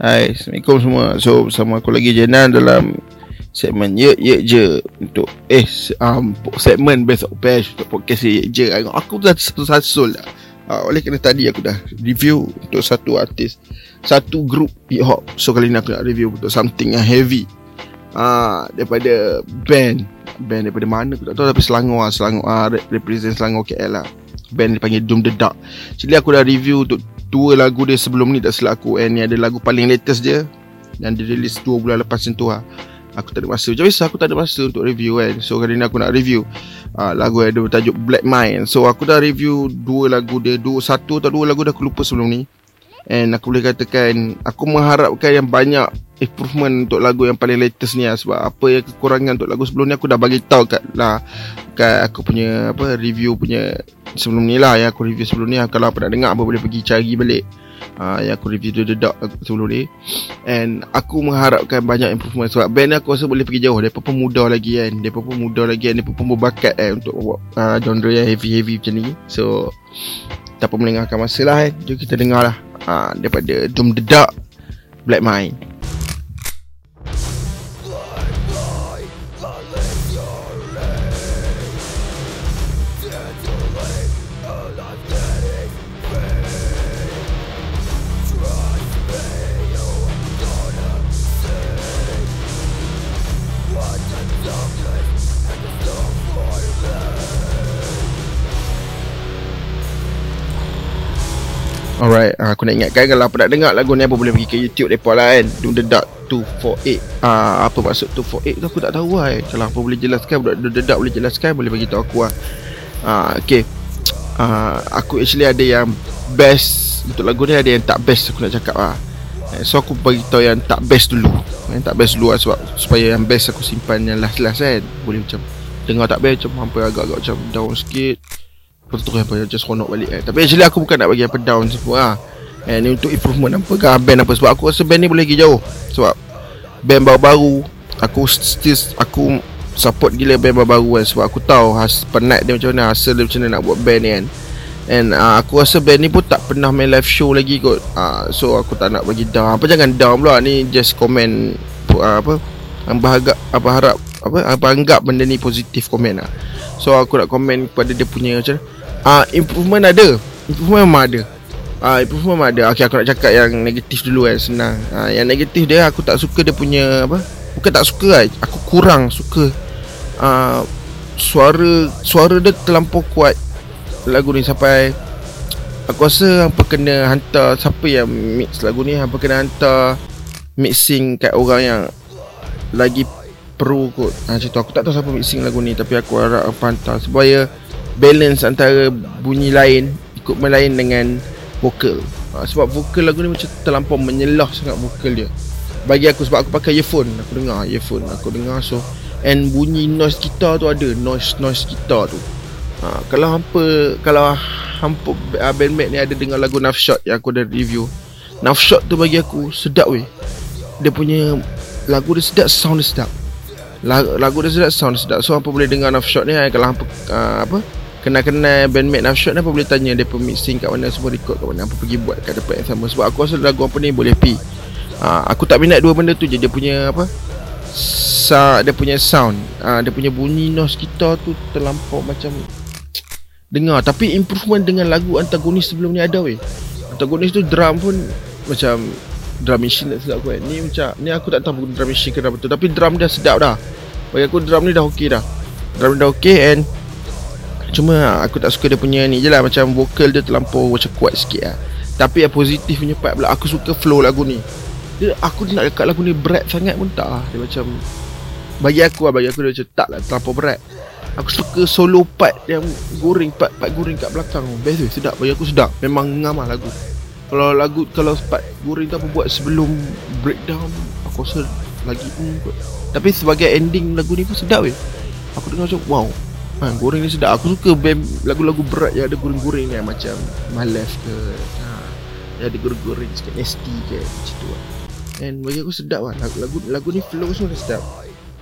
Hai, Assalamualaikum semua. So, bersama aku lagi Jenan dalam Segmen Ye Ye Je Untuk Eh, um, segmen Best of Best Untuk podcast Ye Je. Aku dah satu-sasul dah. Uh, Oleh kerana tadi aku dah review Untuk satu artis Satu group hip hop. So, kali ni aku nak review Untuk something yang heavy. Uh, Daripada band. Band daripada mana aku tak tahu Tapi Selangor lah Selangor uh, Represent Selangor KL lah. Band dipanggil Doom the Dark Jadi aku dah review Untuk dua lagu dia sebelum ni tak silap aku. And ni ada lagu paling latest dia. Yang dirilis dua bulan lepas tu lah. Aku tak ada masa. Macam biasa aku tak ada masa untuk review kan. So kali ni aku nak review uh, Lagu yang ada bertajuk Black Mind So aku dah review dua lagu dia. Dua, Satu atau dua lagu dah aku lupa sebelum ni. And aku boleh katakan Aku mengharapkan yang banyak improvement untuk lagu yang paling latest ni lah. Sebab apa yang kekurangan untuk lagu sebelum ni Aku dah bagi tahu kat lah Kat aku punya apa review punya Sebelum ni lah yang aku review sebelum ni Kalau apa nak dengar apa boleh pergi cari balik. Uh, Yang aku review tu dedak sebelum ni. And aku mengharapkan banyak improvement Sebab band aku rasa boleh pergi jauh. Mereka pun muda lagi kan. Mereka pun muda lagi kan. Mereka pun berbakat kan Untuk uh, genre yang heavy-heavy macam ni. So Tanpa melengahkan masa lah kan. Jom kita dengar lah. Uh, Daripada Doom the Dark Black Mind Alright, uh, aku nak ingatkan kalau apa nak dengar lagu ni apa boleh pergi ke YouTube depa lah kan. Do the dark 248. Ah uh, apa maksud 248 tu aku tak tahu lah. Eh. Kalau apa boleh jelaskan budak Do the dark boleh jelaskan boleh bagi tahu aku lah. Ah uh, okey. Ah uh, aku actually ada yang best untuk lagu ni ada yang tak best aku nak cakap lah. Eh, so aku bagi tahu yang tak best dulu. Yang tak best dulu lah sebab supaya yang best aku simpan yang last-last kan. Boleh macam dengar tak best macam hampir agak-agak macam down sikit. Betul apa Just seronok balik eh. Tapi actually aku bukan nak bagi apa down semua lah eh, Ni untuk improvement apa ke band apa. Sebab aku rasa band ni boleh pergi jauh. Sebab Band baru-baru Aku still Aku Support gila band baru-baru kan. Sebab aku tahu has, Penat dia macam mana Hasil dia macam mana nak buat band ni kan. And uh, aku rasa band ni pun tak pernah main live show lagi kot uh, So aku tak nak bagi down. Apa jangan down pula. Ni just comment uh, Apa harap Apa harap Apa, apa anggap benda ni positif komen lah So aku nak komen kepada dia punya macam Ah uh, improvement ada. Improvement memang ada. Ah uh, improvement memang ada. Okey aku nak cakap yang negatif dulu kan senang. Ah uh, yang negatif dia aku tak suka dia punya apa? Bukan tak suka lah. Aku kurang suka ah uh, suara suara dia terlampau kuat lagu ni sampai aku rasa apa kena hantar siapa yang mix lagu ni apa kena hantar mixing kat orang yang lagi pro kot. Ha, macam tu. Aku tak tahu siapa mixing lagu ni tapi aku harap hantar supaya balance antara bunyi lain ikut lain dengan vokal. Ha, sebab vokal lagu ni macam terlampau menyelah sangat vokal dia. Bagi aku sebab aku pakai earphone. Aku dengar earphone aku dengar so and bunyi noise gitar tu ada. Noise noise gitar tu. Ha, kalau hampa kalau hampa uh, bandmate ni ada dengar lagu Knife Shot yang aku dah review. Knife Shot tu bagi aku sedap weh. Dia punya lagu dia sedap sound dia sedap lagu, lagu dia sedap sound sedap so hampa boleh dengar Knife Shot ni? Kalau hampa uh, apa? Kenal-kenal bandmate Nafshot ni apa boleh tanya? Dia mixing kat mana semua record kat mana apa pergi buat kat tempat yang sama. Sebab aku rasa lagu apa ni boleh pi. Ha, aku tak minat dua benda tu je. Dia punya apa? Sa dia punya sound. Ha, dia punya bunyi noise kita tu terlampau macam dengar. Tapi improvement dengan lagu antagonis sebelum ni ada weh. Antagonis tu drum pun macam drum machine tak sedap aku kan ni macam ni aku tak tahu drum machine ke betul tapi drum dia sedap dah. Bagi aku drum ni dah okey dah. Drum dah okey and Cuma aku tak suka dia punya ni je lah Macam vokal dia terlampau macam kuat sikit lah. Tapi yang positif punya part pula Aku suka flow lagu ni. Dia, Aku nak dekat lagu ni berat sangat pun tak lah. Dia macam Bagi aku lah, bagi aku dia macam tak lah terlampau berat Aku suka solo part yang goreng Part, part goreng kat belakang. Best tu, sedap. Bagi aku sedap. Memang ngam lah lagu Kalau lagu, kalau part goreng tu apa buat sebelum breakdown Aku rasa lagi hmm, kot. Tapi sebagai ending lagu ni pun sedap weh Aku dengar macam wow ha, Goreng ni sedap. Aku suka band lagu-lagu berat yang ada goreng-goreng ni Macam Malas ke ha, Yang ada goreng-goreng sikit nasty ke Macam tu lah And bagi aku sedap lah lagu, lagu, lagu ni flow semua sedap.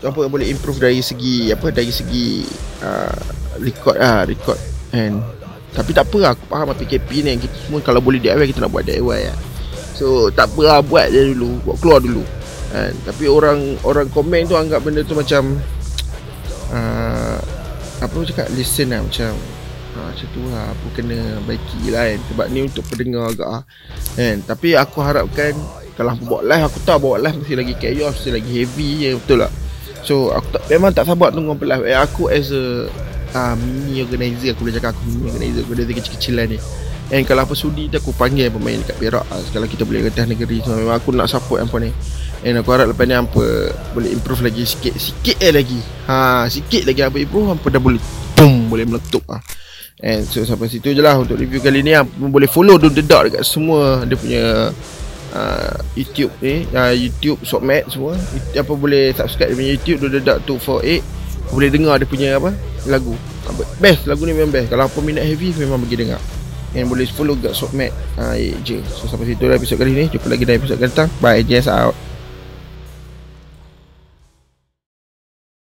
Apa yang boleh improve dari segi Apa dari segi uh, Record lah Record And Tapi tak apa lah Aku faham lah PKP ni Kita semua kalau boleh DIY Kita nak buat DIY lah. So tak apa lah buat je dulu Buat keluar dulu. Kan? Tapi orang orang komen tu anggap benda tu macam uh, Apa cakap listen lah macam uh, Macam tu lah Aku kena baiki lah kan. Sebab ni untuk pendengar agak lah kan? Tapi aku harapkan Kalau aku buat live Aku tahu buat live mesti lagi chaos Mesti lagi heavy je Betul tak? So aku tak, memang tak sabar tunggu apa live. Eh, Aku as a uh, mini organizer. Aku boleh cakap aku mini organizer. Organizer kecil-kecilan ni. And kalau apa sudi tu aku panggil pemain dekat Perak. Uh, Kalau kita boleh rendah negeri so, Memang aku nak support apa ni. And aku harap lepas ni Hampa boleh improve lagi sikit. Sikit eh lagi. Ha, Sikit lagi Hampa improve Hampa dah boleh Boom Boleh meletup ha. And so sampai situ je lah Untuk review kali ni. Hampa boleh follow Don't dedak dekat semua. Dia punya uh, YouTube ni. Uh, YouTube Sokmat semua. Apa boleh subscribe dia punya YouTube Don't dedak 248 Boleh dengar dia punya apa Lagu. Best lagu ni memang best. Kalau apa minat heavy Memang bagi dengar. And boleh follow kat Sokmat uh, je. So sampai situ lah episode kali ni. Jumpa lagi dalam episode akan datang. Bye JS out